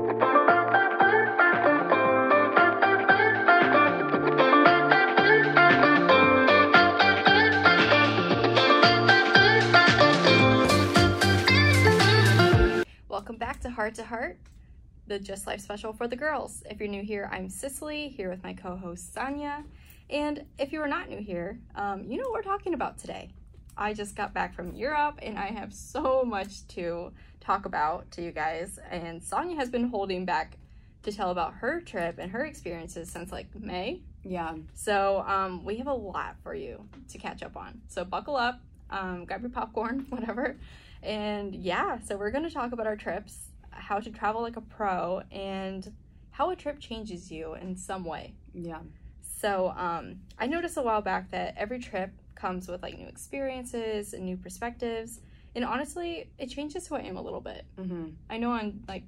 Welcome back to Heart to Heart, the Just Life special for the girls. If you're new here, I'm Cicily, here with my co host Sanja. And if you are not new here, um, you know what we're talking about today. I just got back from Europe and I have so much to talk about to you guys. And Sanja has been holding back to tell about her trip and her experiences since like May. Yeah. So um, we have a lot for you to catch up on. So buckle up, um, grab your popcorn, whatever. And yeah, so we're going to talk about our trips, how to travel like a pro, and how a trip changes you in some way. Yeah. So um, I noticed a while back that every trip comes with like new experiences and new perspectives. And honestly, it changes who I am a little bit. Mm-hmm. I know on like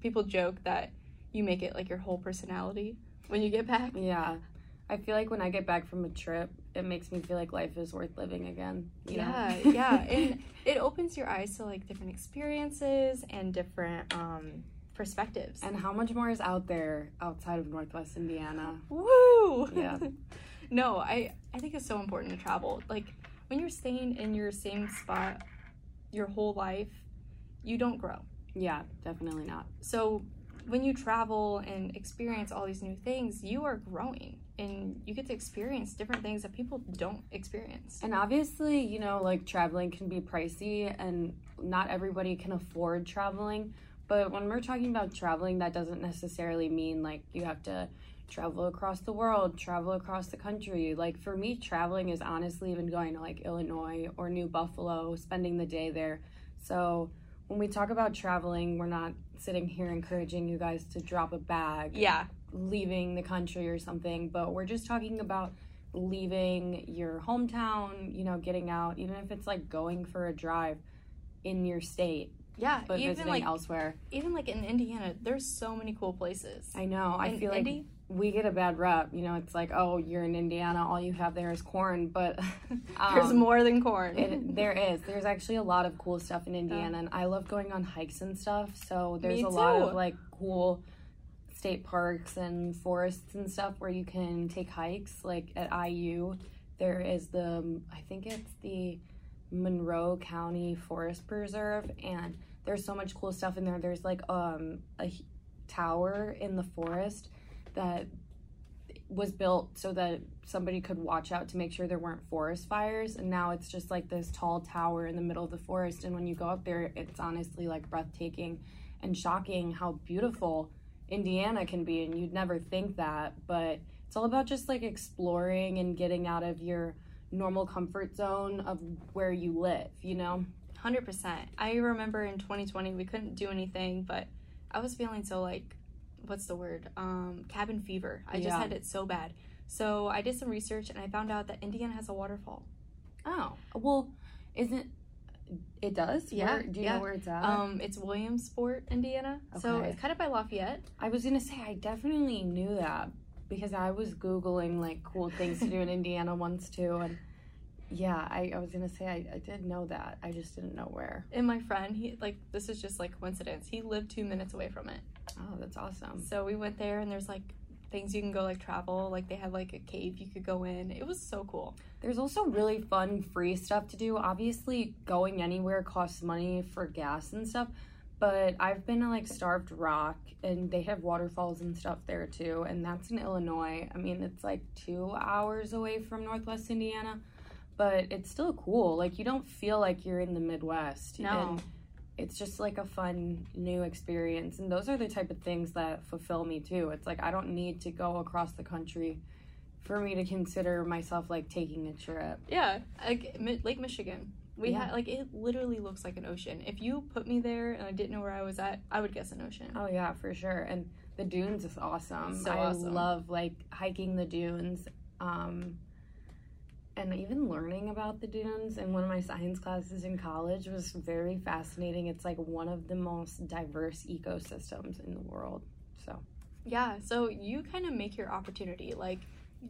people joke that you make it like your whole personality when you get back. Yeah. I feel like when I get back from a trip, it makes me feel like life is worth living again. you know? Yeah, yeah, and it opens your eyes to like different experiences and different um, perspectives. and how much more is out there outside of Northwest Indiana? Woo! Yeah. no, I I think it's so important to travel. Like when you're staying in your same spot your whole life, you don't grow. Yeah, definitely not. So when you travel and experience all these new things, you are growing and you get to experience different things that people don't experience. And obviously, you know, like traveling can be pricey and not everybody can afford traveling. But when we're talking about traveling, that doesn't necessarily mean like you have to travel across the world, travel across the country. Like for me, traveling is honestly even going to like Illinois or New Buffalo, spending the day there. So when we talk about traveling, we're not sitting here encouraging you guys to drop a bag Yeah, leaving the country or something, but we're just talking about leaving your hometown, you know, getting out, even if it's like going for a drive in your state, yeah. but even visiting like elsewhere. even like in Indiana, there's so many cool places. I know. I In feel like Indy? We get a bad rep. You know, it's like, oh, you're in Indiana, all you have there is corn, but There's um, more than corn. It, there is. There's actually a lot of cool stuff in Indiana, and I love going on hikes and stuff. So there's a lot of like cool state parks and forests and stuff where you can take hikes. Like at IU, there is the I think it's the Monroe County Forest Preserve, and there's so much cool stuff in there. There's like um a tower in the forest that was built so that somebody could watch out to make sure there weren't forest fires. And now it's just like this tall tower in the middle of the forest. And when you go up there it's honestly like breathtaking and shocking how beautiful Indiana can be. And you'd never think that but it's all about just like exploring and getting out of your normal comfort zone of where you live you know? 100%. I remember in 2020 we couldn't do anything, but I was feeling so like what's the word? Um cabin fever. I just had it so bad. So I did some research and I found out that Indiana has a waterfall. oh well isn't it it does Yeah, Where- do you yeah. know where it's at Um it's Williamsport, Indiana. Okay. So it's kind of by Lafayette. I was gonna say I definitely knew that because I was googling like cool things to do in Indiana once too, and yeah, I, I was gonna say I, I did know that. I just didn't know where. And my friend, he like this is just like coincidence. He lived 2 minutes away from it. Oh, that's awesome. So we went there and there's like things you can go like travel, like they had like a cave you could go in. It was so cool. There's also really fun free stuff to do. Obviously, going anywhere costs money for gas and stuff, but I've been to like Starved Rock and they have waterfalls and stuff there too, and that's in Illinois. I mean, it's like two hours away from Northwest Indiana, but it's still cool. Like, you don't feel like you're in the Midwest. No. And it's just like a fun new experience. And those are the type of things that fulfill me too. It's like I don't need to go across the country for me to consider myself like taking a trip. Yeah, like Lake Michigan. We Yeah. had like it literally looks like an ocean. If you put me there and I didn't know where I was at, I would guess an ocean. Oh yeah, for sure. And the dunes is awesome. So I awesome. love like hiking the dunes. Um and even learning about the dunes in one of my science classes in college was very fascinating. It's like one of the most diverse ecosystems in the world. So Yeah, so you kind of make your opportunity. Like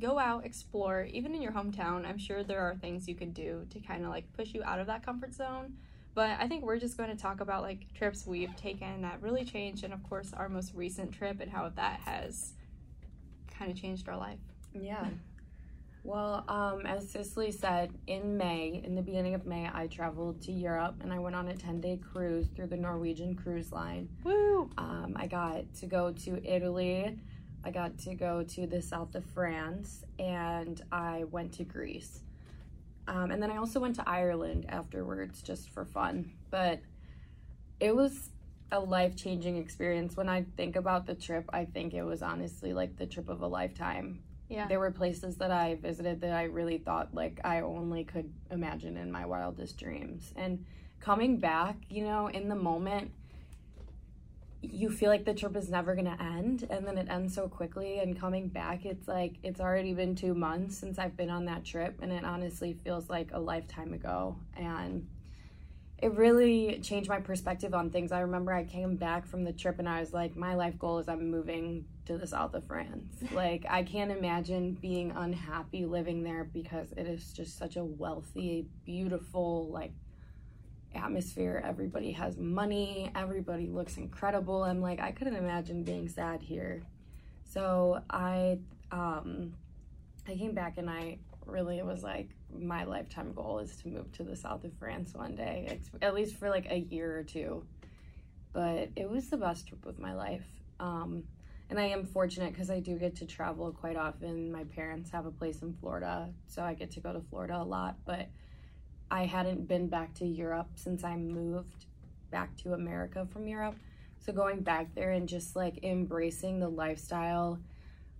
go out, explore. Even in your hometown, I'm sure there are things you could do to kind of like push you out of that comfort zone. But I think we're just going to talk about like trips we've taken that really changed, and of course, our most recent trip and how that has kind of changed our life. Yeah. Well, um, as Cicily said, in May, in the beginning of May, I traveled to Europe and I went on a 10 day cruise through the Norwegian Cruise Line. Woo! Um, I got to go to Italy, I got to go to the south of France, and I went to Greece. Um, and then I also went to Ireland afterwards just for fun. But it was a life changing experience. When I think about the trip, I think it was honestly like the trip of a lifetime. Yeah. There were places that I visited that I really thought like I only could imagine in my wildest dreams. And coming back, you know, in the moment, you feel like the trip is never going to end and then it ends so quickly and coming back it's like it's already been 2 months since I've been on that trip and it honestly feels like a lifetime ago and it really changed my perspective on things. I remember I came back from the trip and I was like my life goal is I'm moving to the south of France. like I can't imagine being unhappy living there because it is just such a wealthy, beautiful like atmosphere. Everybody has money. Everybody looks incredible. I'm like, I couldn't imagine being sad here. So I, um, I came back and I really was like, my lifetime goal is to move to the south of France one day, it's, at least for like a year or two. But it was the best trip of my life. Um, and I am fortunate because I do get to travel quite often. My parents have a place in Florida, so I get to go to Florida a lot. But I hadn't been back to Europe since I moved back to America from Europe. So going back there and just like embracing the lifestyle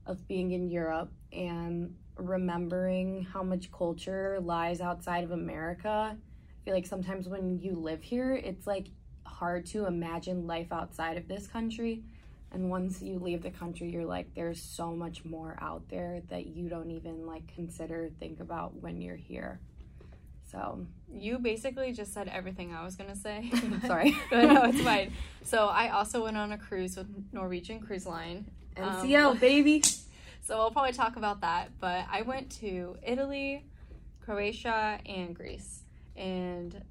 of being in Europe and remembering how much culture lies outside of America. I feel like sometimes when you live here, it's like hard to imagine life outside of this country. And once you leave the country, you're like, there's so much more out there that you don't even like consider, think about when you're here. So You basically just said everything I was gonna say. sorry. but no, it's fine. So I also went on a cruise with Norwegian Cruise Line. Um, NCL baby. So we'll probably talk about that. But I went to Italy, Croatia, and Greece, and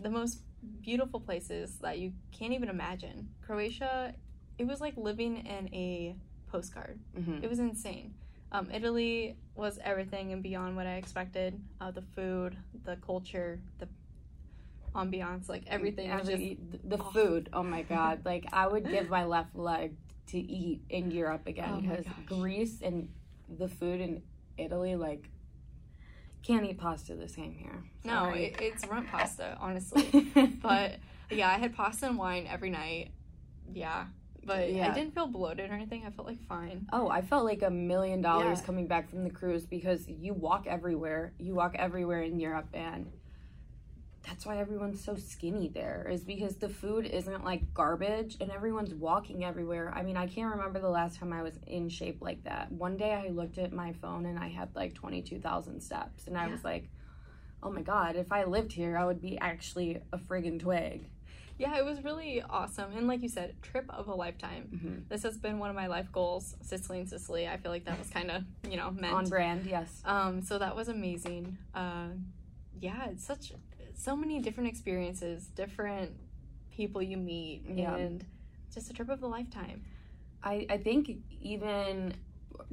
the most beautiful places that you can't even imagine. Croatia, it was like living in a postcard. Mhm. It was insane. Um, Italy was everything and beyond what I expected. Uh, the food, the culture, the ambiance, like everything. was just, the oh. food. Oh my god! Like I would give my left leg to eat in Europe again Oh because gosh. Greece and the food in Italy, like, can't eat pasta the same here. no, it, it's runt pasta, honestly. but yeah, I had pasta and wine every night. Yeah, but Yeah. I didn't feel bloated or anything. I felt like fine. Oh, I felt like a million dollars coming back from the cruise because you walk everywhere. You walk everywhere in Europe, and that's why everyone's so skinny there, is because the food isn't like garbage and everyone's walking everywhere. I mean, I can't remember the last time I was in shape like that. One day I looked at my phone and I had like 22,000 steps, and I Yeah. was like, oh my god, if I lived here, I would be actually a friggin' twig. Yeah, it was really awesome. And like you said, trip of a lifetime. Mhm. This has been one of my life goals, Cicily and Sicily. I feel like that was kind of, you know, meant. On brand, yes. Um, so that was amazing. Uh, yeah, it's such so many different experiences, different people you meet, Yeah. and just a trip of a lifetime. I, I think even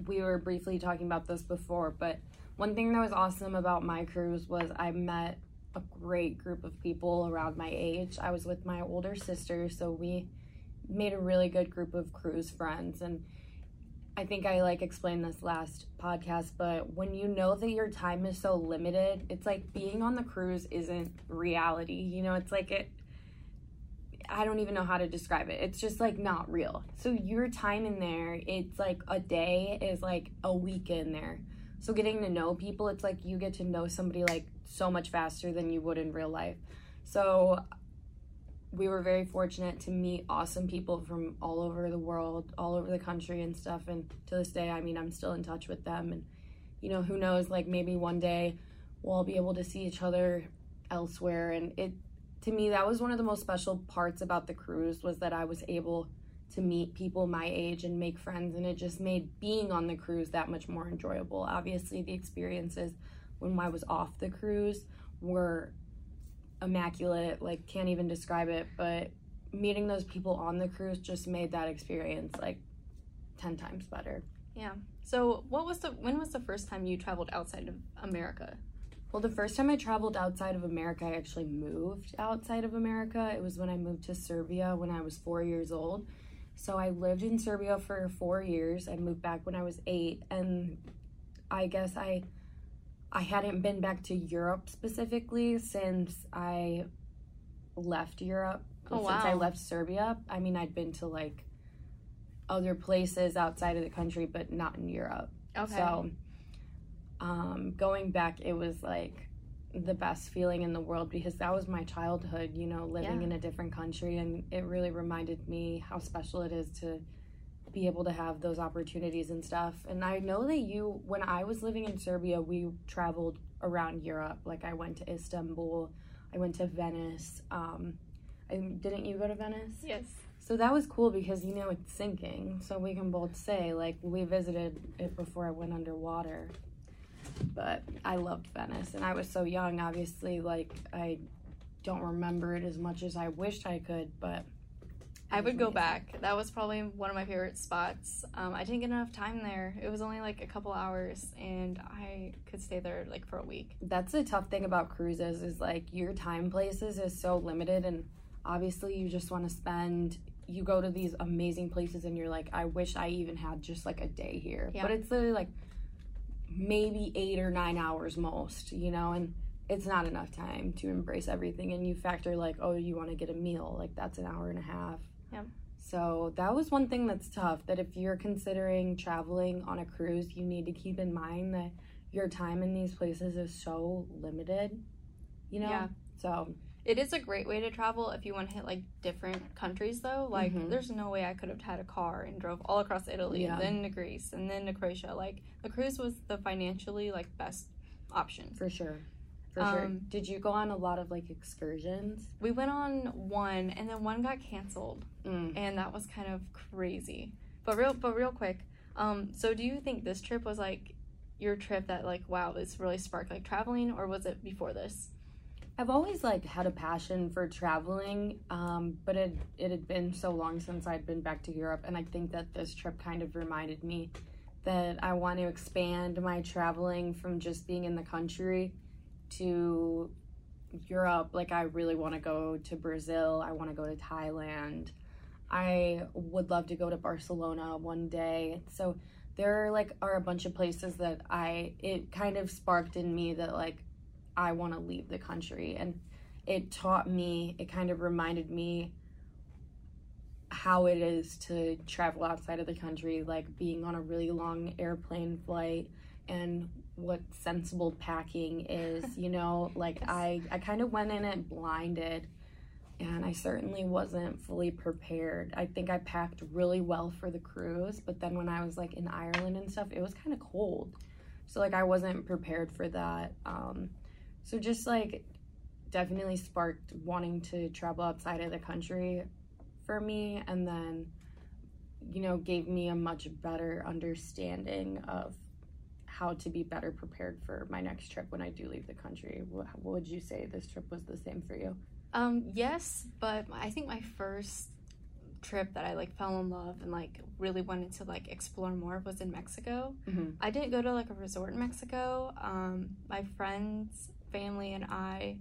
we were briefly talking about this before, but one thing that was awesome about my cruise was I met a great group of people around my age. I was with my older sister, so we made a really good group of cruise friends and I think I like explained this last podcast, but when you know that your time is so limited, it's like being on the cruise isn't reality. You know, it's like it I don't even know how to describe it. It's just like not real. So your time in there, it's like a day is like a week in there. So getting to know people, it's like you get to know somebody like so much faster than you would in real life. So we were very fortunate to meet awesome people from all over the world, all over the country and stuff. And to this day, I mean, I'm still in touch with them. And, you know, who knows, like maybe one day we'll all be able to see each other elsewhere. And it, to me, that was one of the most special parts about the cruise was that I was able to meet people my age and make friends. And it just made being on the cruise that much more enjoyable. Obviously, the experiences when I was off the cruise were immaculate. Like can't even describe it. But meeting those people on the cruise just made that experience like ten times better. Yeah. So, what was the when was the first time you traveled outside of America? Well, the first time I traveled outside of America, I actually moved outside of America. It was when I moved to Serbia when I was four years old. So I lived in Serbia for four years. I moved back when I was eight, and I guess I I hadn't been back to Europe specifically since I left Europe. Oh, since I left Serbia. I mean, I'd been to like other places outside of the country, but not in Europe. Okay. So, um, going back, it was like the best feeling in the world because that was my childhood, you know, living Yeah. in a different country. And it really reminded me how special it is to be able to have those opportunities and stuff. And I know that you, when I was living in Serbia, we traveled around Europe. Like I went to Istanbul, I went to Venice. Um, I, didn't you go to Venice? yes. So that was cool because you know it's sinking. So we can both say like we visited it before I went underwater. But I loved Venice and I was so young obviously like I don't remember it as much as I wished I could, but I would was go back. That was probably one of my favorite spots. Um, I didn't get enough time there. It was only like a couple hours, and I could stay there like for a week. That's the tough thing about cruises is like your time places is so limited and obviously you just want to spend you go to these amazing places and you're like I wish I even had just like a day here. Yeah. But it's literally like maybe 8 or 9 hours most, you know, and it's not enough time to embrace everything and you factor like oh you want to get a meal, like that's an hour and a half. Yeah. So that was one thing that's tough that if you're considering traveling on a cruise, you need to keep in mind that your time in these places is so limited, you know? Yeah. So, It is a great way to travel if you want to hit like different countries, though. Like, Mhm. there's no way I could have had a car and drove all across Italy, Yeah. then to Greece, and then to Croatia. Like, the cruise was the financially like best option. for sure. For sure. Um, Did you go on a lot of like excursions? We went on one, and then one got canceled. Mm. and that was kind of crazy. But real, but real quick. Um, so do you think this trip was like your trip that like wow, this really sparked like traveling, or was it before this? I've always like had a passion for traveling, um, but it it had been so long since I'd been back to Europe, and I think that this trip kind of reminded me that I want to expand my traveling from just being in the country to Europe. Like I really want to go to Brazil. I want to go to Thailand. I would love to go to Barcelona one day. So there like are a bunch of places that I it kind of sparked in me that like I want to leave the country and it taught me it kind of reminded me how it is to travel outside of the country like being on a really long airplane flight and what sensible packing is you know? Like i i kind of went in it blinded and i certainly wasn't fully prepared. I think i packed really well for the cruise but then when i was like in ireland and stuff it was kind of cold. So like i wasn't prepared for that um so just like definitely sparked wanting to travel outside of the country for me and then you know gave me a much better understanding of how to be better prepared for my next trip when I do leave the country. What, what would you say this trip was the same for you? Um, yes, but I think my first trip that I like fell in love and like really wanted to like explore more was in Mexico. Mm-hmm. I didn't go to like a resort in Mexico. Um, my friends, family, and I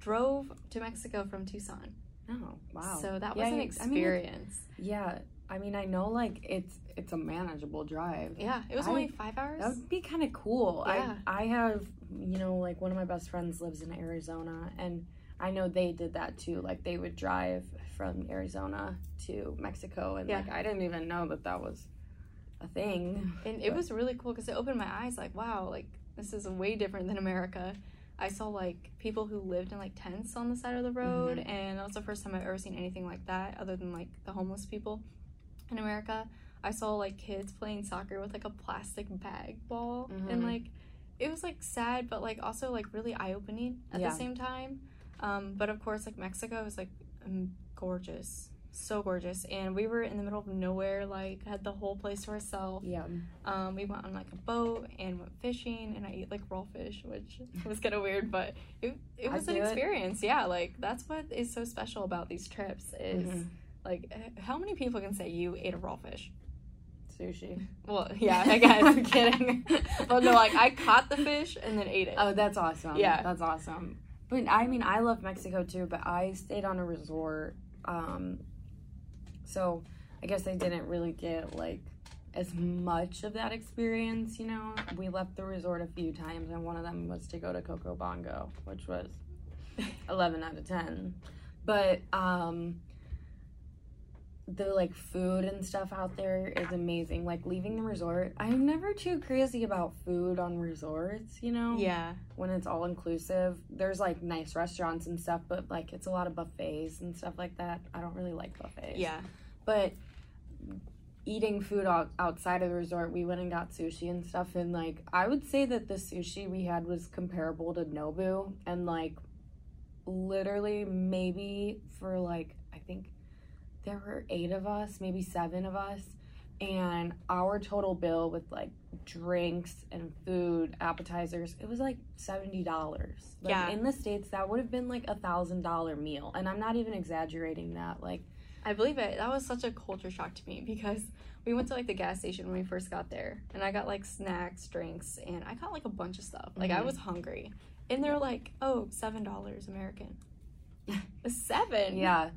drove to Mexico from Tucson. Oh wow! So that Yeah, was an I mean, experience. yeah, I mean I know like it's it's a manageable drive. yeah, it was I- only five hours. That would be kind of cool. Yeah. I I have you know like one of my best friends lives in Arizona and I know they did that too. Like they would drive from Arizona to Mexico and Yeah. like I didn't even know that that was a thing. and it was really cool because it opened my eyes like wow like this is way different than america i saw like people who lived in like tents on the side of the road Mm-hmm. and that was the first time i've ever seen anything like that other than like the homeless people in america i saw like kids playing soccer with like a plastic bag ball and Mhm. like it was like sad but like also like really eye-opening at Yeah. the same time um, but of course like mexico is like um, gorgeous so gorgeous. And we were in the middle of nowhere, like had the whole place to ourselves. Yeah. Um, we went on like a boat and went fishing, and I ate like raw fish, which was kind of weird, but it it I'd was an do it. experience. Yeah, like that's what is so special about these trips is Mhm. Like how many people can say you ate a raw fish? Sushi. Well, yeah, I guess. I'm kidding. but no, like I caught the fish and then ate it. Oh, that's awesome. Yeah. That's awesome. But I mean, I love Mexico too, but I stayed on a resort. Um, so I guess I didn't really get like as much of that experience, you know. We left the resort a few times, and one of them was to go to Coco Bongo, which was 11 out of 10. But um, the like food and stuff out there is amazing. Like leaving the resort, I'm never too crazy about food on resorts, you know yeah, when it's all inclusive. There's like nice restaurants and stuff, but like it's a lot of buffets and stuff like that. I don't really like buffets. yeah, But eating food out, outside of the resort, we went and got sushi and stuff. And like, I would say that the sushi we had was comparable to Nobu. And like, literally, maybe for like, I think there were eight of us, maybe seven of us. And our total bill with like drinks and food, appetizers, it was like seventy dollars. Like Yeah. in the States that would have been like a thousand dollar meal. And I'm not even exaggerating that. Like I believe it. That was such a culture shock to me because we went to like the gas station when we first got there, and I got like snacks, drinks, and I got like a bunch of stuff. Like I Mhm. was hungry, and they're like, "Oh, seven dollars American." Seven. Yeah.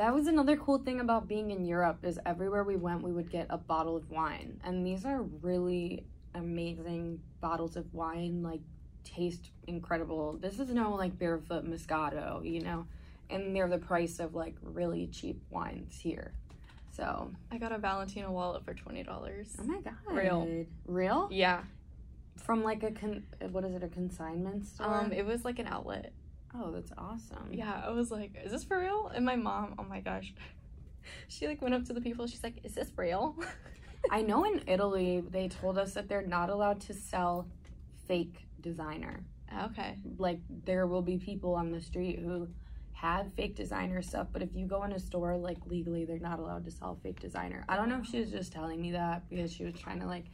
That was another cool thing about being in Europe is everywhere we went we would get a bottle of wine. And these are really amazing bottles of wine, like taste incredible. This is no like barefoot Moscato, you know. And they're the price of like really cheap wines here. So I got a Valentino wallet for twenty dollars. Oh my god. Real. Real? Yeah. From like a con- what is it, a consignment store? Um, it was like an outlet. Oh, that's awesome. Yeah, I was like, "Is this for real?" And my mom, oh my gosh, she like went up to the people. She's like, "Is this real?" I know in Italy they told us that they're not allowed to sell fake designer. okay. Like there will be people on the street who have fake designer stuff, but if you go in a store like legally they're not allowed to sell fake designer. I don't know if she was just telling me that because she was trying to like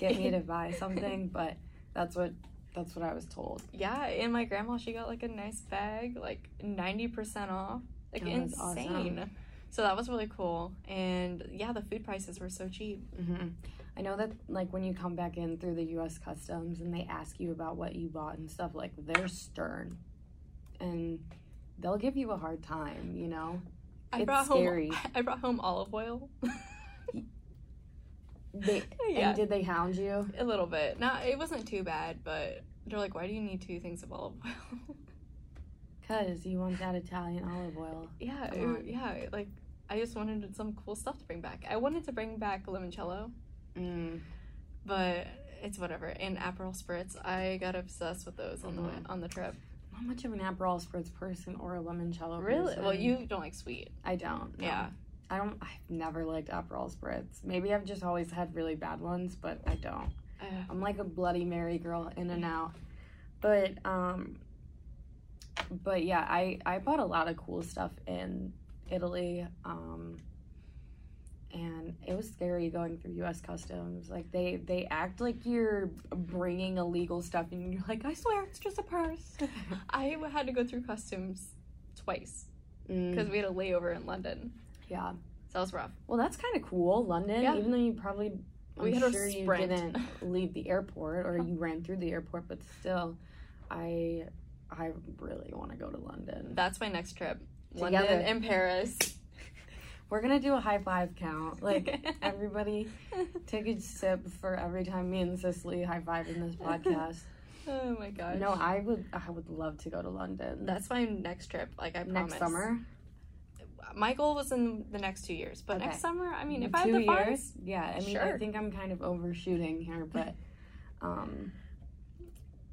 get me to buy something, but that's what that's what I was told. Yeah, and my grandma, she got like a nice bag, like ninety percent off, like Oh, insane. awesome. So that was really cool, and yeah, the food prices were so cheap. hmm I know that like when you come back in through the U.S. Customs and they ask you about what you bought and stuff, like they're stern, and they'll give you a hard time. You know, I It's brought scary. home, I brought home olive oil. they yeah, and did they hound you? a little bit. Not, it wasn't too bad, but they're like, "Why do you need two things of olive oil?" Cause you want that Italian olive oil. yeah, it- yeah, like I just wanted some cool stuff to bring back. I wanted to bring back limoncello, Mm. but it's whatever. And Aperol spritz, I got obsessed with those on the way, Mhm. on the trip. Not much of an Aperol spritz person or a limoncello. Really? Well, you don't like sweet. I don't. no. Yeah. I don't. I've never liked Aperol spritz. Maybe I've just always had really bad ones, but I don't. Uh, I'm like a Bloody Mary girl in and out. But um but yeah, I I bought a lot of cool stuff in Italy. Um and it was scary going through US customs. Like they they act like you're bringing illegal stuff and you're like, "I swear it's just a purse." I had to go through customs twice Mm, because we had a layover in London. Yeah. So that was rough. Well, that's kind of cool, London, Yeah. even though you probably I'm We had sure you didn't leave the airport or you ran through the airport, but still, I I really want to go to London. That's my next trip. Together. London and Paris. We're gonna do a high five count. Like everybody, take a sip for every time me and Cicily high five in this podcast. oh my gosh. No, I would I would love to go to London. That's my next trip. Like I promise. next summer. My goal was in the next two years, but Okay. next summer, I mean, if I have the years. funds, Yeah, I mean, I think I'm kind of overshooting here, but um,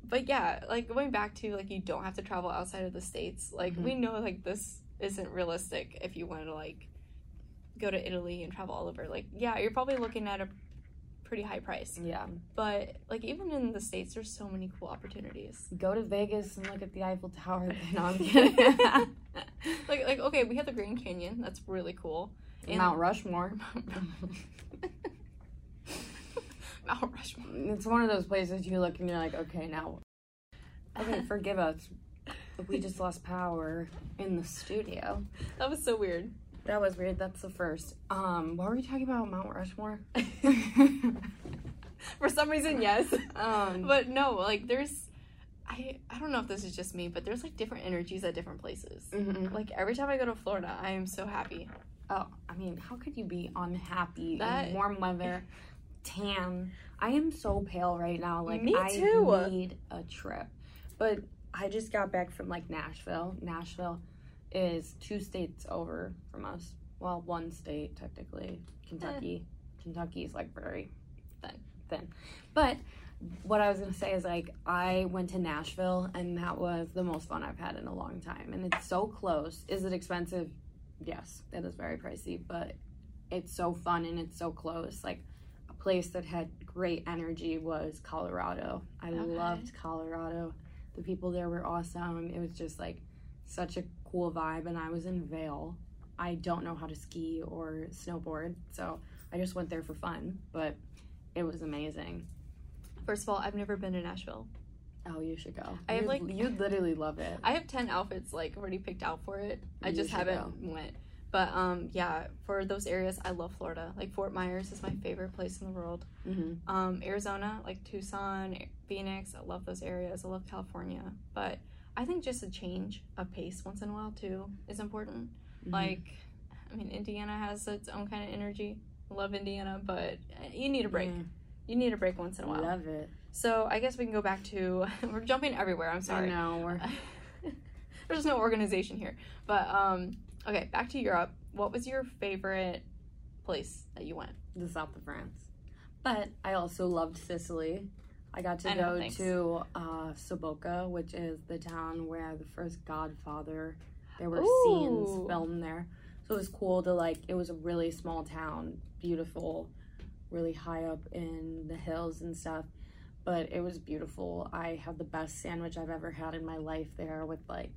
but yeah, like going back to like you don't have to travel outside of the states. Like Mhm. we know like this isn't realistic if you want to like go to Italy and travel all over. Like yeah, you're probably looking at a pretty high price. yeah, But like even in the states, there's so many cool opportunities. go to Vegas and look at the Eiffel Tower. No, I'm kidding. like like okay, we have the Grand Canyon. That's really cool. And- Mount Rushmore. Mount Rushmore. It's one of those places you look and you're like, okay, now. Okay, forgive us. We just lost power in the studio. That was so weird. That was weird. That's the first. Um, what were we talking about? Mount Rushmore. For some reason, yes. um, But no, like there's I I don't know if this is just me, but there's like different energies at different places. mhm. Like every time I go to Florida, I am so happy. Oh, I mean, how could you be unhappy That- in warm weather, tan? I am so pale right now. Like Me too. I need a trip. But I just got back from like Nashville. Nashville is two states over from us. Well, one state technically. Kentucky. Eh. Kentucky is like very Thin. Thin. But what I was gonna say is like I went to Nashville and that was the most fun I've had in a long time. And it's so close. Is it expensive? Yes, it is very pricey, but it's so fun and it's so close. Like a place that had great energy was Colorado. I Okay. loved Colorado. The people there were awesome. It was just like such a cool vibe and I was in Vail. I don't know how to ski or snowboard, so I just went there for fun, but it was amazing. First of all, I've never been to Nashville. Oh, you should go. I have, You'd- like- you'd literally love it. I have ten outfits like already picked out for it. I You just haven't went. But um yeah, for those areas I love Florida. Like Fort Myers is my favorite place in the world. hmm Um Arizona, like Tucson, Phoenix, I love those areas. I love California. But I think just a change of pace once in a while too is important. Mm-hmm. Like I mean Indiana has its own kind of energy. Love Indiana, but you need a break. Yeah, You need a break once in a while. Love it. So I guess we can go back to we're jumping everywhere. I'm sorry. No, We're, There's no organization here. But um okay, back to Europe. What was your favorite place that you went? the south of France. But I also loved Sicily. I got to I go to uh, Savoca, which is the town where the first Godfather. There were Ooh. scenes filmed there, so it was cool to like. It was a really small town, beautiful, really high up in the hills and stuff. But it was beautiful. I had the best sandwich I've ever had in my life there. With like,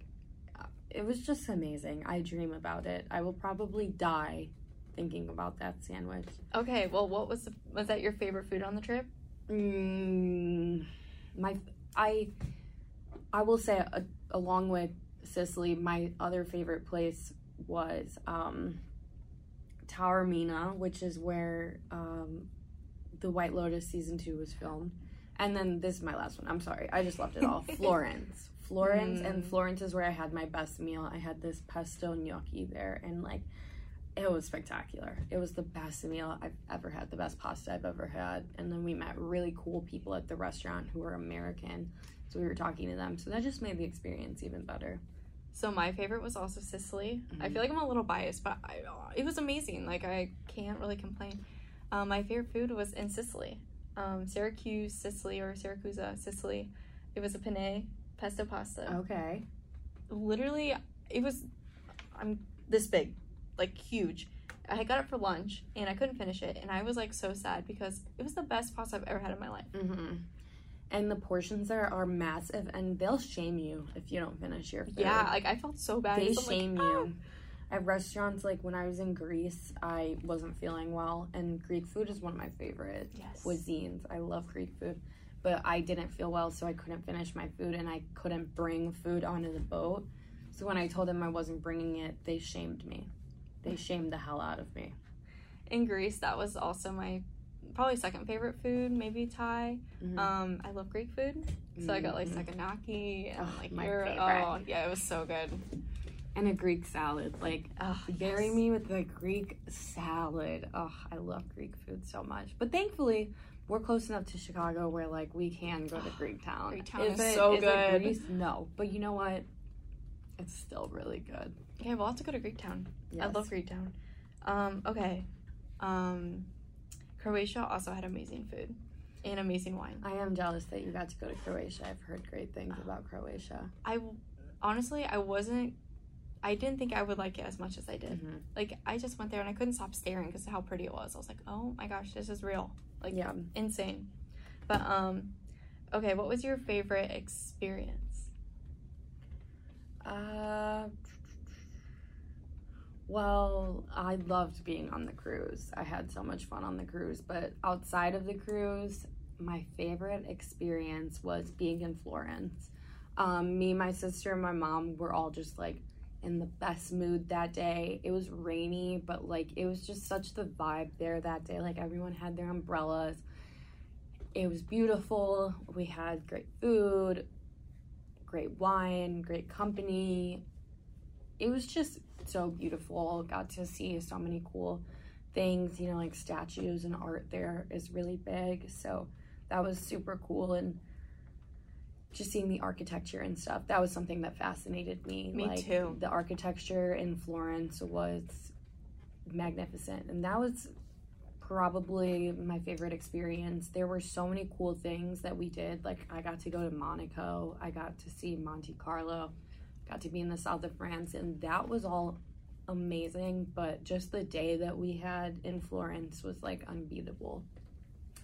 uh, it was just amazing. I dream about it. I will probably die thinking about that sandwich. Okay, well what was the, was that your favorite food on the trip? Mm, my I I will say uh, along with Sicily, my other favorite place was um, Taormina, which is where um, the White Lotus season two was filmed. And then this is my last one. I'm sorry, I just loved it all. Florence, Florence, and Mm. Florence is where I had my best meal. I had this pesto gnocchi there, and like it was spectacular. It was the best meal I've ever had, the best pasta I've ever had. And then we met really cool people at the restaurant who were American. So we were talking to them. So that just made the experience even better. So my favorite was also Sicily. I Mhm. feel like I'm a little biased, but I, it was amazing. Like I can't really complain. Um, my favorite food was in Sicily, um, Syracuse, Sicily, or Siracusa, Sicily. It was a penne pesto pasta. Okay. Literally, it was I'm this big, like huge. I got it for lunch and I couldn't finish it, and I was like so sad because it was the best pasta I've ever had in my life. hmm And the portions there are massive, and they'll shame you if you don't finish your food. Yeah, like I felt so bad. they I'm like, shame "Ah." you. At restaurants, like when I was in Greece, I wasn't feeling well, and Greek food is one of my favorite Yes. cuisines. I love Greek food, but I didn't feel well, so I couldn't finish my food, and I couldn't bring food onto the boat. So when I told them I wasn't bringing it, they shamed me. They shamed the hell out of me. in Greece, that was also my probably second favorite food, maybe Thai. Mhm. Um, I love Greek food, so I got like Mhm. saganaki and Oh, like my your- favorite. oh yeah, it was so good. and a Greek salad, like Oh, Bury yes. me with the Greek salad. Oh, I love Greek food so much. But thankfully, we're close enough to Chicago where like we can go to Greek Town. Greek Town is so it good. Greece? No, but you know what? It's still really good. Yeah, we'll have to go to Greek Town. I love Greek Town. Um, okay. Um, Croatia also had amazing food and amazing wine. I am jealous that you got to go to Croatia. I've heard great things about Croatia. I honestly, I wasn't. I didn't think I would like it as much as I did. Mhm. Like I just went there and I couldn't stop staring because of how pretty it was. I was like, oh my gosh, this is real. Like Yeah. insane. But um, okay, what was your favorite experience? Uh, Well, I loved being on the cruise. I had so much fun on the cruise, but outside of the cruise, my favorite experience was being in Florence. Um, me, my sister, and my mom were all just like in the best mood that day. It was rainy, but like it was just such the vibe there that day. Like everyone had their umbrellas. It was beautiful. We had great food, great wine, great company. It was just so beautiful. Got to see so many cool things, you know, like statues and art there is really big. So that was super cool and just seeing the architecture and stuff. That was something that fascinated me. Me like, too. The architecture in Florence was magnificent. And that was probably my favorite experience. There were so many cool things that we did. Like I got to go to Monaco. I got to see Monte Carlo. Got to be in the south of France and that was all amazing, but just the day that we had in Florence was like unbeatable.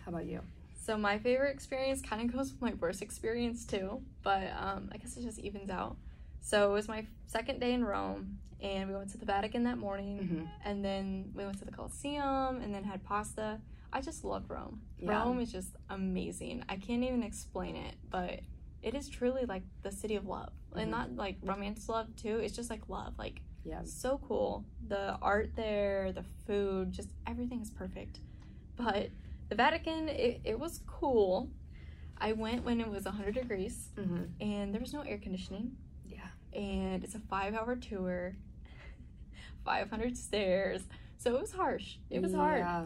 How about you? So my favorite experience kind of goes with my worst experience too, but um, I guess it just evens out. So it was my second day in Rome, and we went to the Vatican that morning, Mm-hmm. and then we went to the Colosseum, and then had pasta. I just love Rome. Yeah. Rome is just amazing. I can't even explain it, but it is truly like the city of love, Mhm. and not like romance love too. It's just like love, like Yeah. so cool. The art there, the food, just everything is perfect. But the Vatican, it, it was cool. I went when it was 100 degrees Mm-hmm. and there was no air conditioning. Yeah. And it's a five hour tour, 500 stairs. So it was harsh. It was hard. Yeah.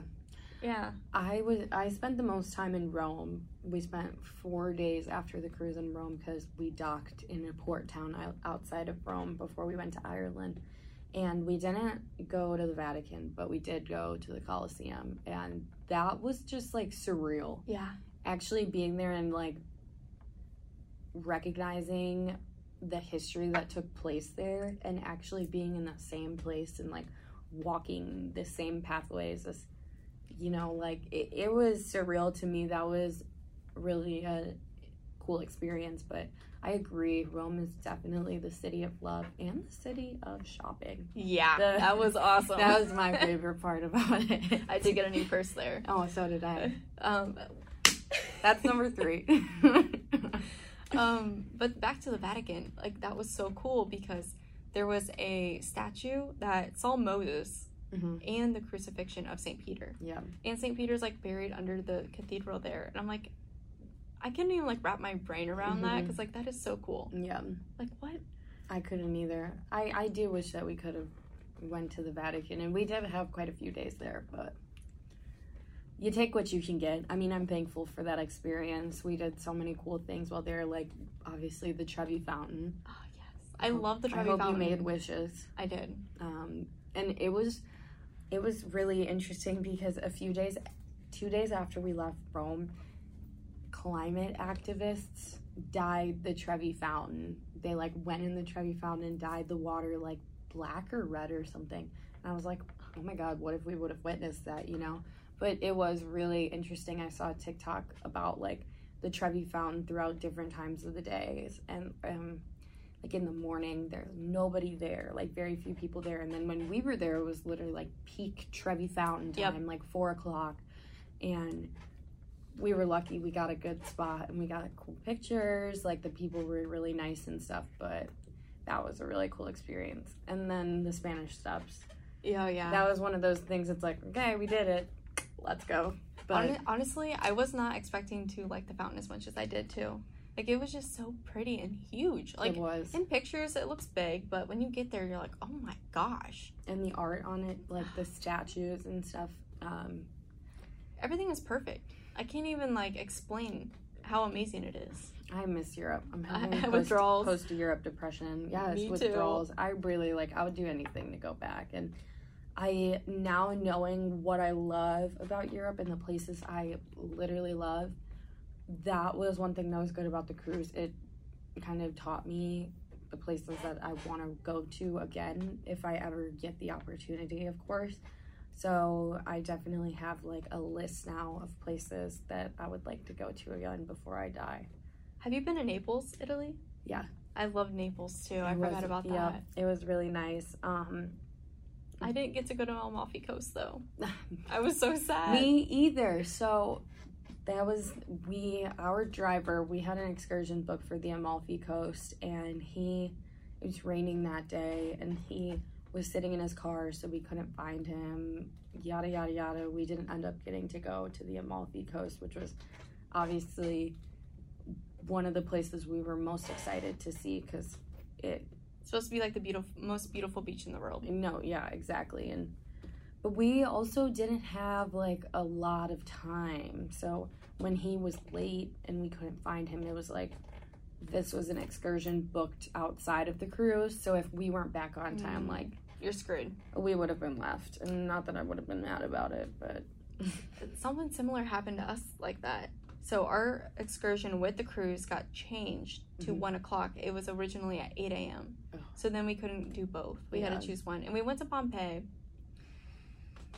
Yeah. I was I spent the most time in Rome. We spent four days after the cruise in Rome because we docked in a port town outside of Rome before we went to Ireland, and we didn't go to the Vatican, but we did go to the Colosseum, and that was just like surreal. Yeah. Actually, being there and like recognizing the history that took place there, and actually being in that same place and like walking the same pathways as you know like it, it was surreal to me that was really a cool experience but i agree rome is definitely the city of love and the city of shopping Yeah. The- that was awesome. that was my favorite part about it I did get a new purse there. oh so did i Um, that's number three um, but back to the Vatican, like that was so cool because there was a statue that saw Moses Mhm. and the crucifixion of Saint Peter, yeah and Saint Peter's like buried under the cathedral there, and I'm like, I couldn't even like wrap my brain around that Mhm. because like that is so cool. yeah Like what? i couldn't either i i do wish that we could have went to the vatican and we did have quite a few days there but you take what you can get. I mean, I'm thankful for that experience. We did so many cool things while there, like obviously the Trevi Fountain. Oh yes, I love the Trevi Fountain. I hope Fountain. you made wishes. I did. Um, and it was, it was really interesting because a few days, two days after we left Rome, climate activists dyed the Trevi Fountain. They like went in the Trevi Fountain and dyed the water like black or red or something. And I was like, oh my god, what if we would have witnessed that? You know. But it was really interesting. I saw a TikTok about like the Trevi Fountain throughout different times of the days, and um, like in the morning, there's nobody there, like very few people there. And then when we were there, it was literally like peak Trevi Fountain time, Yep. like four o'clock, and we were lucky we got a good spot and we got cool pictures. Like the people were really nice and stuff, but that was a really cool experience. And then the Spanish Steps. Yeah, yeah. That was one of those things. It's like, okay, we did it. Let's go. But Hon- honestly, I was not expecting to like the fountain as much as I did too. Like it was just so pretty and huge. Like it was, in pictures, it looks big, but when you get there, you're like, oh my gosh, and the art on it, like the statues and stuff. Um, everything is perfect. I can't even like explain how amazing it is. I miss Europe. I'm having post, withdrawals. post Europe depression. Yes, Me too. withdrawals. I really like. I would do anything to go back. And I now knowing what I love about Europe and the places I literally love. That was one thing that was good about the cruise. It kind of taught me the places that I want to go to again if I ever get the opportunity, of course. So I definitely have like a list now of places that I would like to go to again before I die. Have you been to Naples, Italy? Yeah. I love Naples too. I It forgot was- about yeah, that. it was really nice. Um, I didn't get to go to Amalfi Coast though. I was so sad. Me either. So that was we our driver. We had an excursion booked for the Amalfi Coast, and he it was raining that day, and he was sitting in his car, so we couldn't find him. Yada yada yada. We didn't end up getting to go to the Amalfi Coast, which was obviously one of the places we were most excited to see because it It's supposed to be like the beautiful, most beautiful beach in the world. no, yeah, exactly. And but we also didn't have like a lot of time. So when he was late and we couldn't find him, it was like this was an excursion booked outside of the cruise. So if we weren't back on time, Mm. like You're screwed. we would have been left. And not that I would have been mad about it, but Something similar happened to us like that. So our excursion with the cruise got changed to Mhm. one o'clock. It was originally at eight a.m. Ugh. So then we couldn't do both. We had to choose one, and we went to Pompeii.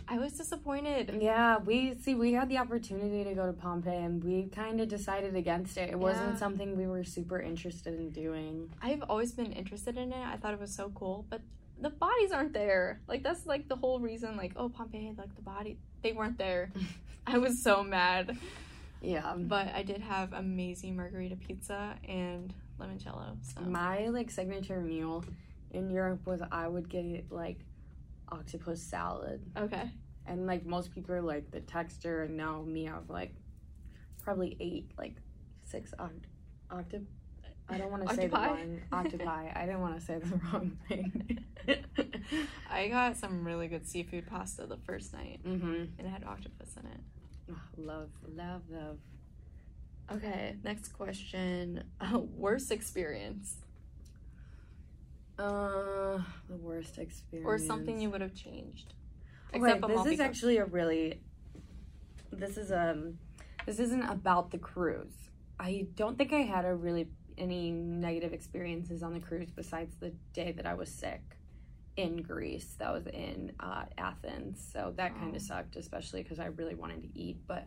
I was disappointed. yeah, we see we had the opportunity to go to Pompeii and we kind of decided against it. It wasn't something we were super interested in doing. I've always been interested in it. I thought it was so cool, but the bodies aren't there. Like that's like the whole reason. Like oh Pompeii, like the body, they weren't there. I was so mad. Yeah. But I did have amazing margherita pizza and limoncello. So My like signature meal in Europe was I would get like octopus salad, okay. and like most people are like the texture, and now me I've like probably ate like six oct- octop. I don't want to say the wrong octopi. I didn't want to say the wrong thing. I got some really good seafood pasta the first night, mm-hmm. and it had octopus in it. Love, love, love. Okay, next question. Uh, worst experience Uh, the worst experience or something you would have changed? Okay, this is actually a really. This is um, this isn't about the cruise. I don't think I had a really any negative experiences on the cruise besides the day that I was sick in Greece. That was in uh, Athens, so that kind Oh. of sucked, especially because I really wanted to eat. But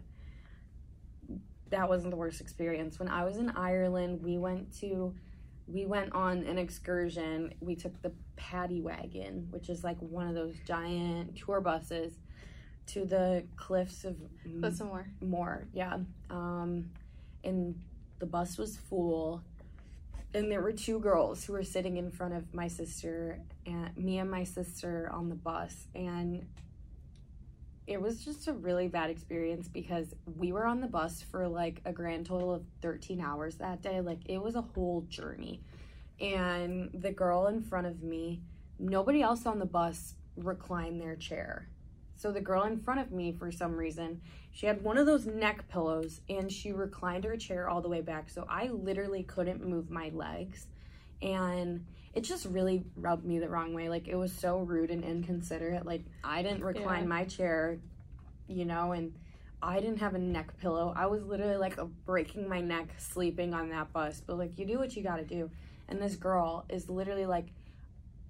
that wasn't the worst experience. When I was in Ireland, we went to we went on an excursion. We took the paddy wagon, which is like one of those giant tour buses, to the cliffs of Put some more. more yeah um and the bus was full and there were two girls who were sitting in front of my sister and me and my sister on the bus and it was just a really bad experience because we were on the bus for like a grand total of 13 hours that day. Like it was a whole journey. And the girl in front of me nobody else on the bus reclined their chair so the girl in front of me for some reason she had one of those neck pillows and she reclined her chair all the way back. So I literally couldn't move my legs. And it just really rubbed me the wrong way. Like it was so rude and inconsiderate. Like I didn't recline Yeah. my chair, you know, and I didn't have a neck pillow. I was literally like breaking my neck sleeping on that bus. But like you do what you got to do. And this girl is literally like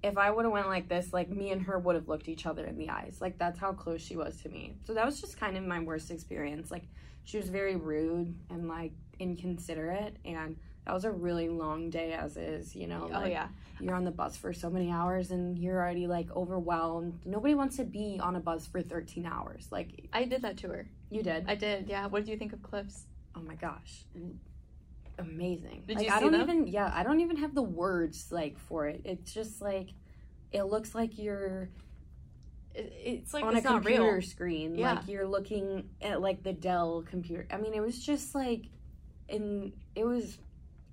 if I would have went like this, like me and her would have looked each other in the eyes. Like that's how close she was to me. So that was just kind of my worst experience. Like she was very rude and like inconsiderate and that was a really long day as is, you know. oh like, yeah. You're on the bus for so many hours and you're already like overwhelmed. Nobody wants to be on a bus for 13 hours. Like I did that to her. you did. I did. Yeah. What did you think of Cliffs? oh my gosh. Amazing. Did like, you I don't them? even yeah, I don't even have the words like for it. It's just like it looks like you're It, it's like on it's a not computer real. screen. Yeah. Like you're looking at like the Dell computer. I mean, it was just like, and it was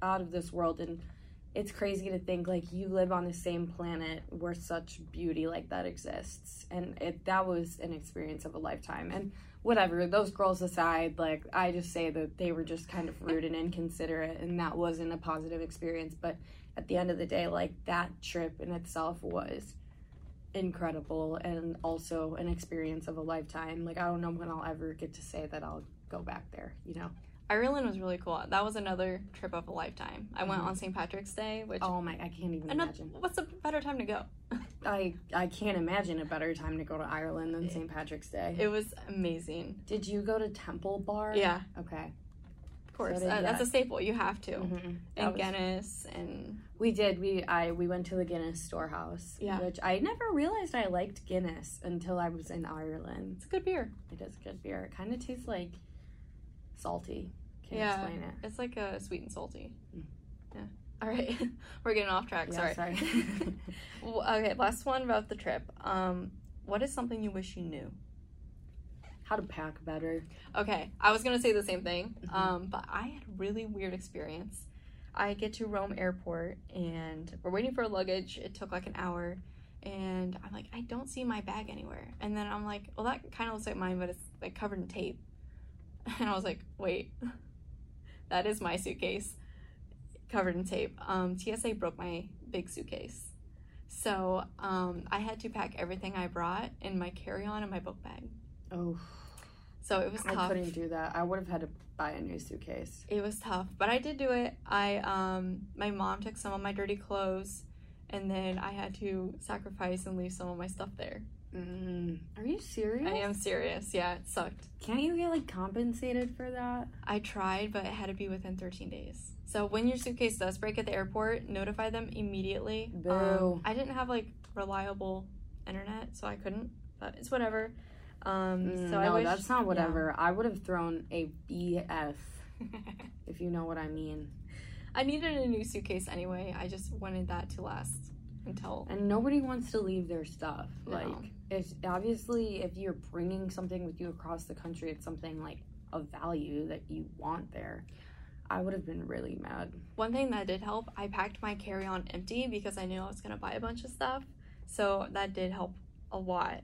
out of this world. And it's crazy to think like you live on the same planet where such beauty like that exists. And it that was an experience of a lifetime. And whatever, those girls aside, like I just say that they were just kind of rude and inconsiderate, and that wasn't a positive experience. But at the end of the day, like that trip in itself was incredible and also an experience of a lifetime. Like I don't know when I'll ever get to say that I'll go back there, you know. Ireland was really cool. That was another trip of a lifetime. I went on St. Patrick's Day, which Oh my I can't even imagine. what's a better time to go? I I can't imagine a better time to go to Ireland than St. Patrick's Day. It was amazing. Did you go to Temple Bar? Yeah. Okay. Of course. did Uh, that's a staple. You have to. Mhm. And was- Guinness and We did. We I we went to the Guinness storehouse. Yeah. Which I never realized I liked Guinness until I was in Ireland. it's a good beer. It is a good beer. It kind of tastes like salty. Can't Yeah. explain it. It's like a sweet and salty. Mm. Yeah. All right. We're getting off track. Yeah, sorry. sorry. Okay, last one about the trip. Um, what is something you wish you knew? How to pack better. Okay, I was gonna say the same thing, Mhm. um, but I had a really weird experience. I get to Rome Airport and we're waiting for luggage. It took like an hour, and I'm like, I don't see my bag anywhere. And then I'm like, well, that kind of looks like mine, but it's like covered in tape. And I was like, wait, that is my suitcase covered in tape. Um, TSA broke my big suitcase. So um, I had to pack everything I brought in my carry on and my book bag. Oh, So it was I couldn't do that. I would have had to buy a new suitcase. It was tough, but I did do it. I um my mom took some of my dirty clothes and then I had to sacrifice and leave some of my stuff there. Mm. Are you serious? I am serious. Yeah, it sucked. Can't you get like compensated for that? I tried, but it had to be within 13 days. So when your suitcase does break at the airport, notify them immediately. Um, Boo. I didn't have like reliable internet, so I couldn't. But it's whatever. Um, Mm, so no, I wish, that's not whatever. I would have thrown a BF if you know what I mean. I needed a new suitcase anyway. I just wanted that to last until And nobody wants to leave their stuff. No. Like, it's obviously if you're bringing something with you across the country, it's something like of value that you want there. I would have been really mad. One thing that did help, I packed my carry on empty because I knew I was gonna buy a bunch of stuff. So that did help a lot.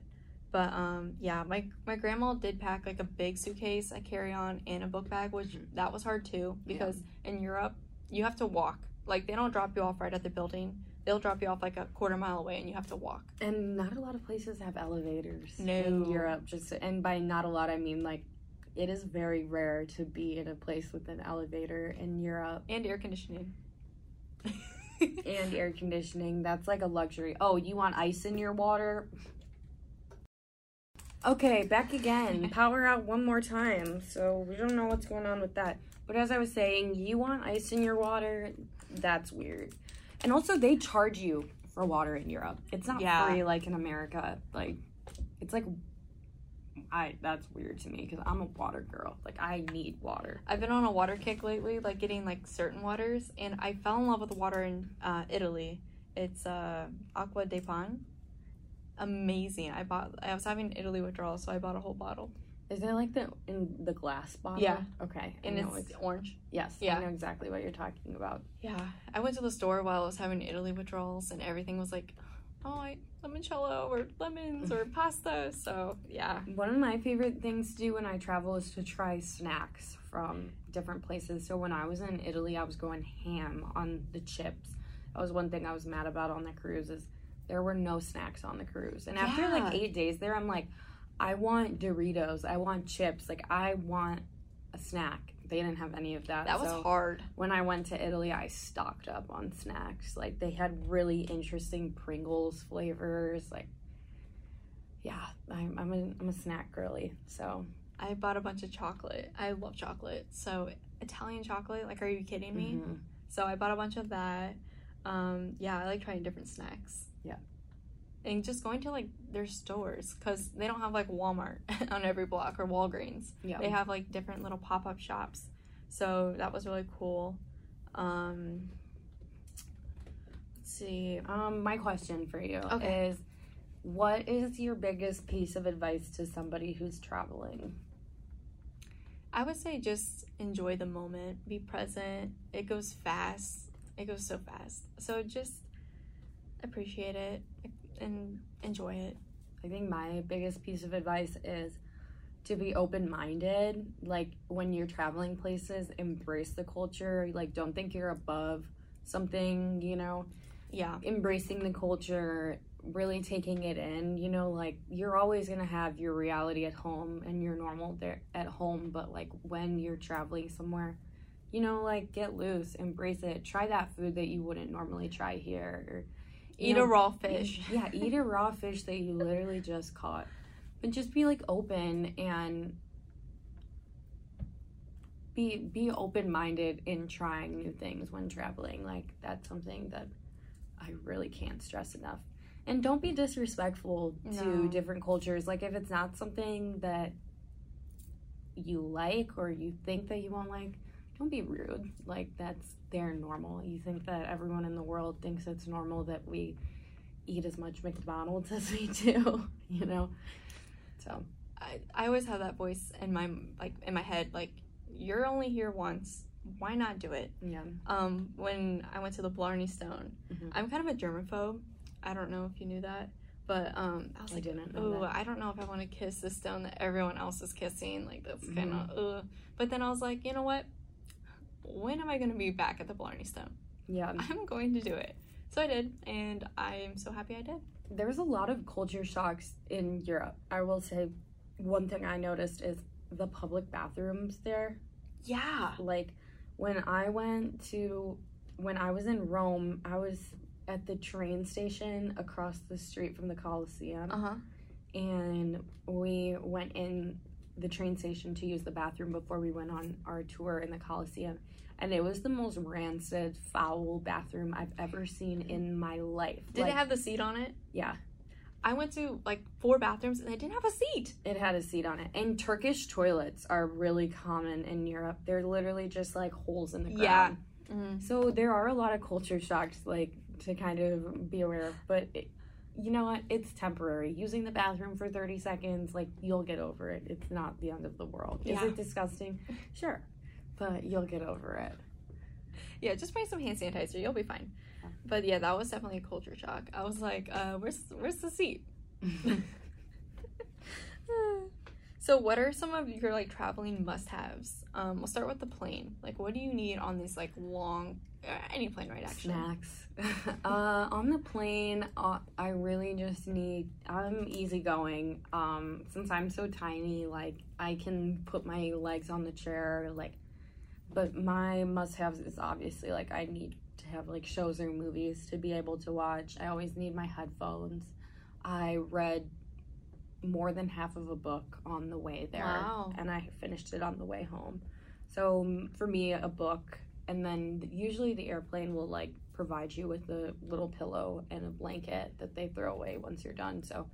But um yeah, my my grandma did pack like a big suitcase, a carry on, and a book bag, which Mhm. that was hard too because in Europe you have to walk. Like they don't drop you off right at the building. They'll drop you off like a quarter mile away and you have to walk. And not a lot of places have elevators No. in Europe. Just and by not a lot, I mean like it is very rare to be in a place with an elevator in Europe And air conditioning. and air conditioning. That's like a luxury. Oh, you want ice in your water? Okay, back again. Power out one more time. So we don't know what's going on with that. But as I was saying, you want ice in your water? That's weird. And also, they charge you for water in Europe. It's not Yeah. free like in America. Like, it's like, I that's weird to me because I'm a water girl. Like, I need water. I've been on a water kick lately, like getting like certain waters, and I fell in love with the water in uh, Italy. It's uh, Acqua de Pan. Amazing. I bought. I was having Italy withdrawal, so I bought a whole bottle, Is it like the in the glass bottle? Yeah. Okay. And know it's orange. Yes, Yeah. I know exactly what you're talking about. Yeah, I went to the store while I was having Italy withdrawals, and everything was like, oh, I, limoncello or lemons or pasta. So yeah, One of my favorite things to do when I travel is to try snacks from different places. So when I was in Italy, I was going ham on the chips. That was one thing I was mad about on the cruise is there were no snacks on the cruise. And after Yeah. like eight days there, I'm like, I want Doritos. I want chips. Like I want a snack. They didn't have any of that. that was so hard. when I went to Italy, I stocked up on snacks. Like they had really interesting Pringles flavors. Like, yeah, I'm I'm a, I'm a snack girly. So I bought a bunch of chocolate. I love chocolate. So Italian chocolate. Like, are you kidding me? mhm. So I bought a bunch of that. Um, yeah, I like trying different snacks. Yeah. And just going to like their stores because they don't have like Walmart on every block or Walgreens. yeah, They have like different little pop up shops. So that was really cool. Um, let's see. Um, my question for you Okay. is, what is your biggest piece of advice to somebody who's traveling? I would say just enjoy the moment, be present. It goes fast. It goes so fast. So just appreciate it and enjoy it. I think my biggest piece of advice is to be open minded. Like when you're traveling places, embrace the culture. Like don't think you're above something, you know. Yeah. Embracing the culture, really taking it in, you know, like you're always going to have your reality at home and your normal there at home, but like when you're traveling somewhere, you know, like get loose, embrace it. Try that food that you wouldn't normally try here or Eat know, a raw fish. Yeah, eat a raw fish that you literally just caught. But just be like open and be be open minded in trying new things when traveling. Like that's something that I really can't stress enough. And don't be disrespectful to No. different cultures. Like if it's not something that you like or you think that you won't like, don't be rude. Like that's their normal. You think that everyone in the world thinks it's normal that we eat as much McDonald's as we do, you know? So I, I always have that voice in my like in my head like you're only here once why not do it yeah. um when i went to the blarney stone Mhm. i'm kind of a germaphobe i don't know if you knew that but um i was I like didn't know oh that. i don't know if i want to kiss the stone that everyone else is kissing like that's kind Mm-hmm. of uh. but then i was like you know what when am i going to be back at the blarney stone Yeah. i'm going to do it so i did and i'm so happy i did There's a lot of culture shocks in Europe. I will say one thing I noticed is the public bathrooms there. yeah Like when I went to when I was in Rome, I was at the train station across the street from the Colosseum uh-huh and we went in the train station to use the bathroom before we went on our tour in the Coliseum. And it was the most rancid, foul bathroom I've ever seen in my life. did Like, it have the seat on it Yeah, I went to like four bathrooms and they didn't have a seat. it had a seat on it. And Turkish toilets are really common in Europe. They're literally just like holes in the ground. Yeah. So there are a lot of culture shocks, like to kind of be aware of. But it, you know what? It's temporary. Using the bathroom for 30 seconds, like you'll get over it. It's not the end of the world. Is it disgusting? Sure. But you'll get over it. Yeah, just bring some hand sanitizer. You'll be fine. But yeah, that was definitely a culture shock. I was like, uh, where's where's the seat? so what are some of your like traveling must-haves? Um, we'll start with the plane. Like what do you need on these like long uh, any plane ride actually? Snacks. uh, on the plane, uh, I really just need. I'm easygoing. Um, since I'm so tiny, like I can put my legs on the chair, like. But my must-haves is obviously like I need to have like shows or movies to be able to watch. I always need my headphones. I read more than half of a book on the way there, Wow. and I finished it on the way home. So um, for me, a book and then usually the airplane will like provide you with a little pillow and a blanket that they throw away once you're done so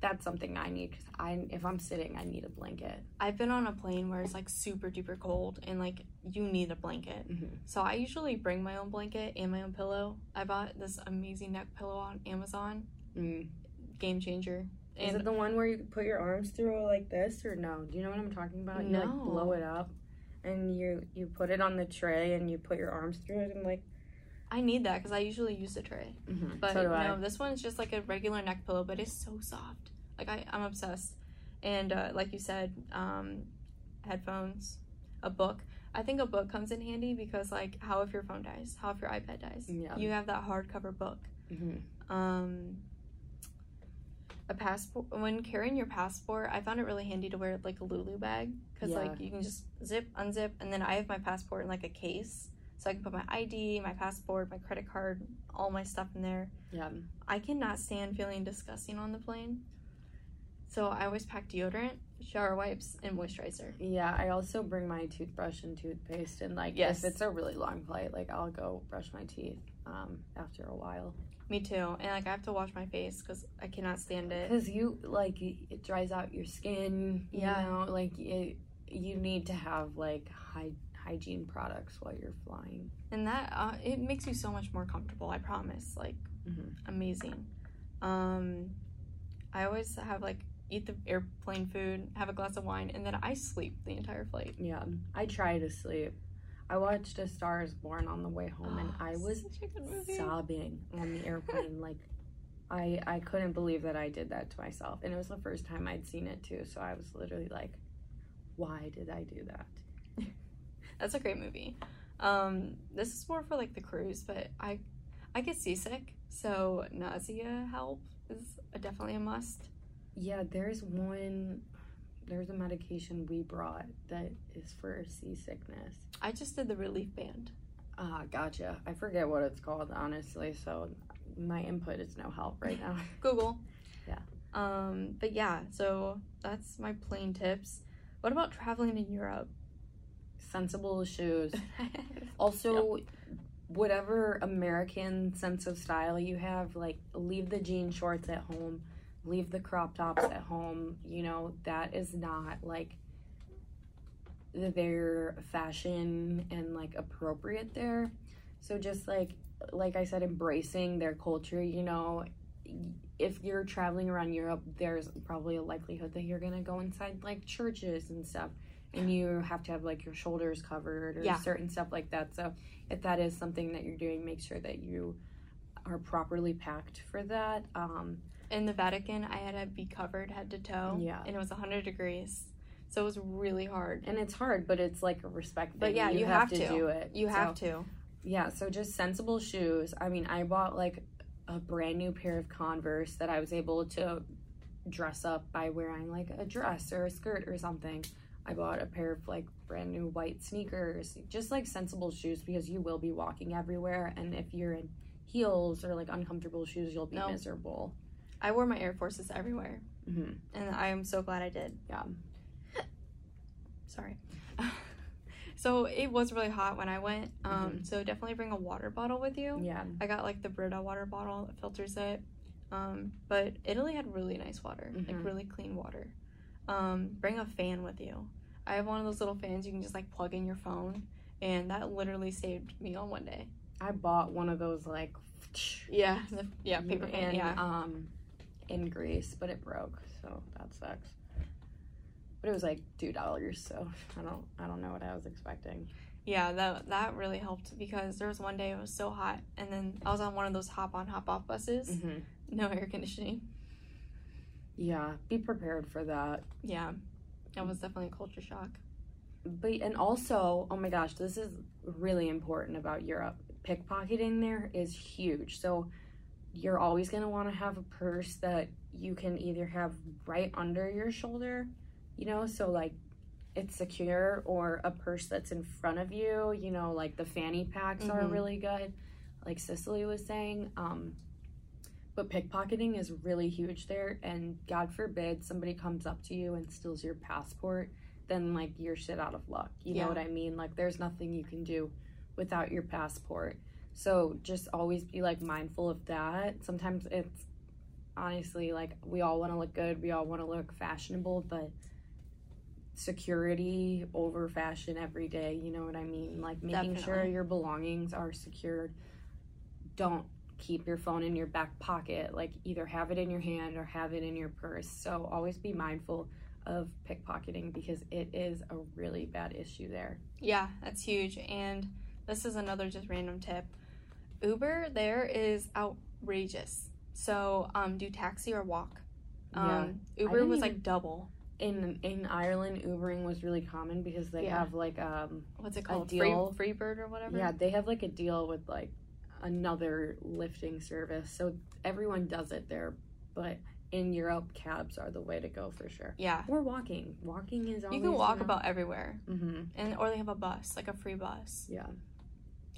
that's something i need because i if i'm sitting i need a blanket I've been on a plane where it's like super duper cold and like you need a blanket. Mhm. So I usually bring my own blanket and my own pillow. I bought this amazing neck pillow on Amazon. mm. Game changer. is it the one where you put your arms through like this or no do you know what i'm talking about you like No. blow it up and you you put it on the tray and you put your arms through it and like I need that because I usually use the tray. But so do I. no, this one's just like a regular neck pillow, but it's so soft. Like I, I'm obsessed. And uh, like you said, um, headphones, a book. I think a book comes in handy because like, how if your phone dies? How if your iPad dies? Yeah. You have that hardcover book. Mhm. Um, a passport. When carrying your passport, I found it really handy to wear like a Lulu bag because Yeah. like you can just zip, unzip, and then I have my passport in like a case, so I can put my ID, my passport, my credit card, all my stuff in there. yeah I cannot stand feeling disgusting on the plane. So I always pack deodorant, shower wipes, and moisturizer. yeah i also bring my toothbrush and toothpaste and like Yes. if it's a really long flight like i'll go brush my teeth um after a while Me too. And like I have to wash my face because I cannot stand it. Because you like it dries out your skin. You Yeah. know, like it, you need to have like hy- hygiene products while you're flying. And that uh, it makes you so much more comfortable. I promise. Like Mhm. amazing. Um, I always have like eat the airplane food, have a glass of wine, and then I sleep the entire flight. Yeah, I try to sleep. I watched A Star Is Born on the way home, and I was Such a good movie. sobbing on the airplane. like, I I couldn't believe that I did that to myself, and it was the first time I'd seen it too. So I was literally like, "Why did I do that?" That's a great movie. Um, this is more for like the cruise, but I I get seasick, so nausea help is a, definitely a must. Yeah, there's one. There's a medication we brought that is for seasickness. I just did the relief band. Ah, gotcha. I forget what it's called, honestly. So my input is no help right now. Google. Yeah. Um, but yeah, so that's my plane tips. What about traveling in Europe? Sensible shoes. Also, whatever American sense of style you have, like leave the jean shorts at home, leave the crop tops at home. You know, that is not like their fashion and like appropriate there. So just like like I said, embracing their culture, you know, if you're traveling around Europe, there's probably a likelihood that you're gonna go inside like churches and stuff and you have to have like your shoulders covered or Yeah. certain stuff like that. So if that is something that you're doing, make sure that you are properly packed for that. Um, In the Vatican, I had to be covered head to toe. Yeah. And it was 100 degrees. So it was really hard. and it's hard, but it's like a respect. But thing. yeah, you have to. do it. You So, have to. Yeah, so just sensible shoes. I mean, I bought like a brand new pair of Converse that I was able to dress up by wearing like a dress or a skirt or something. I bought a pair of like brand new white sneakers, just like sensible shoes because you will be walking everywhere. And if you're in heels or like uncomfortable shoes, you'll be No. miserable. I wore my Air Forces everywhere. hmm And I am so glad I did. Yeah. Sorry. so it was really hot when I went. Um, Mhm. So definitely bring a water bottle with you. Yeah. I got like the Brita water bottle that filters it. Um, but Italy had really nice water, like Mhm. really clean water. Um, bring a fan with you. I have one of those little fans you can just like plug in your phone, and that literally saved me on one day. I bought one of those like Yeah, the, yeah, paper fan. in, Yeah, um in Greece, but it broke, so that sucks. But it was like two dollars, so I don't I don't know what I was expecting. yeah, that that really helped because there was one day it was so hot, and then I was on one of those hop on hop off buses, Mm-hmm. no air conditioning. Yeah, be prepared for that. Yeah, that was definitely a culture shock. But and also, oh my gosh, this is really important about Europe. Pickpocketing there is huge. So you're always going to want to have a purse that you can either have right under your shoulder, you know, so like it's secure or a purse that's in front of you, you know, like the fanny packs are Mhm. really good, like Cicily was saying. Um but pickpocketing is really huge there and God forbid somebody comes up to you and steals your passport then like you're shit out of luck. You Yeah. know what I mean? Like there's nothing you can do without your passport. So just always be like mindful of that. Sometimes it's honestly like we all want to look good, we all want to look fashionable, but security over fashion every day, you know what I mean? Like making sure your belongings are secured. Don't keep your phone in your back pocket. Like either have it in your hand or have it in your purse. So always be mindful of pickpocketing because it is a really bad issue there. Yeah, that's huge. And this is another just random tip. Uber there is outrageous. So um, do taxi or walk. Yeah. Um, Uber was even- like double. In in Ireland, Ubering was really common because they Yeah. have like um What's it called? a deal. Free Freebird or whatever. yeah they have like a deal with like another lifting service, so everyone does it there. But in Europe, cabs are the way to go for sure. Yeah. Or walking. Walking is always You can walk about everywhere, hmm and or they have a bus, like a free bus. Yeah,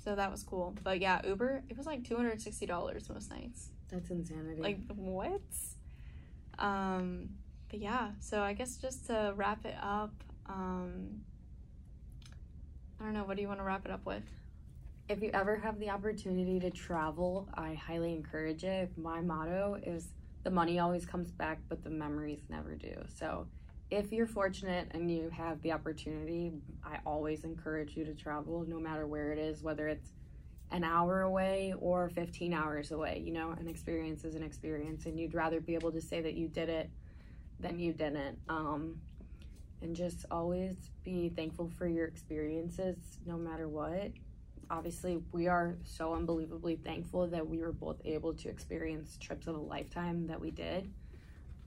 So that was cool. But yeah, Uber, it was like two hundred sixty dollars most nights. that's insanity. Like what? Um, but yeah. So I guess just to wrap it up, um, I don't know. What do you want to wrap it up with? If you ever have the opportunity to travel, I highly encourage it. My motto is the money always comes back, but the memories never do. So, if you're fortunate and you have the opportunity, I always encourage you to travel, no matter where it is, whether it's an hour away or 15 hours away. You know, an experience is an experience, and you'd rather be able to say that you did it than you didn't. Um, and just always be thankful for your experiences, no matter what obviously we are so unbelievably thankful that we were both able to experience trips of a lifetime that we did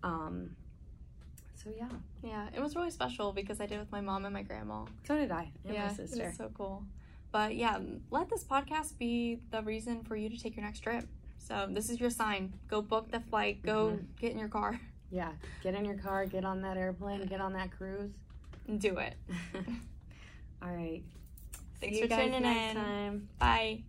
um so yeah Yeah, it was really special because I did it with my mom and my grandma. so did i and yeah, my it sister was so cool. But yeah, let this podcast be the reason for you to take your next trip. So this is your sign. Go book the flight. Go get in your car yeah get in your car get on that airplane get on that cruise do it. all right Thanks See for tuning in. Time. Bye.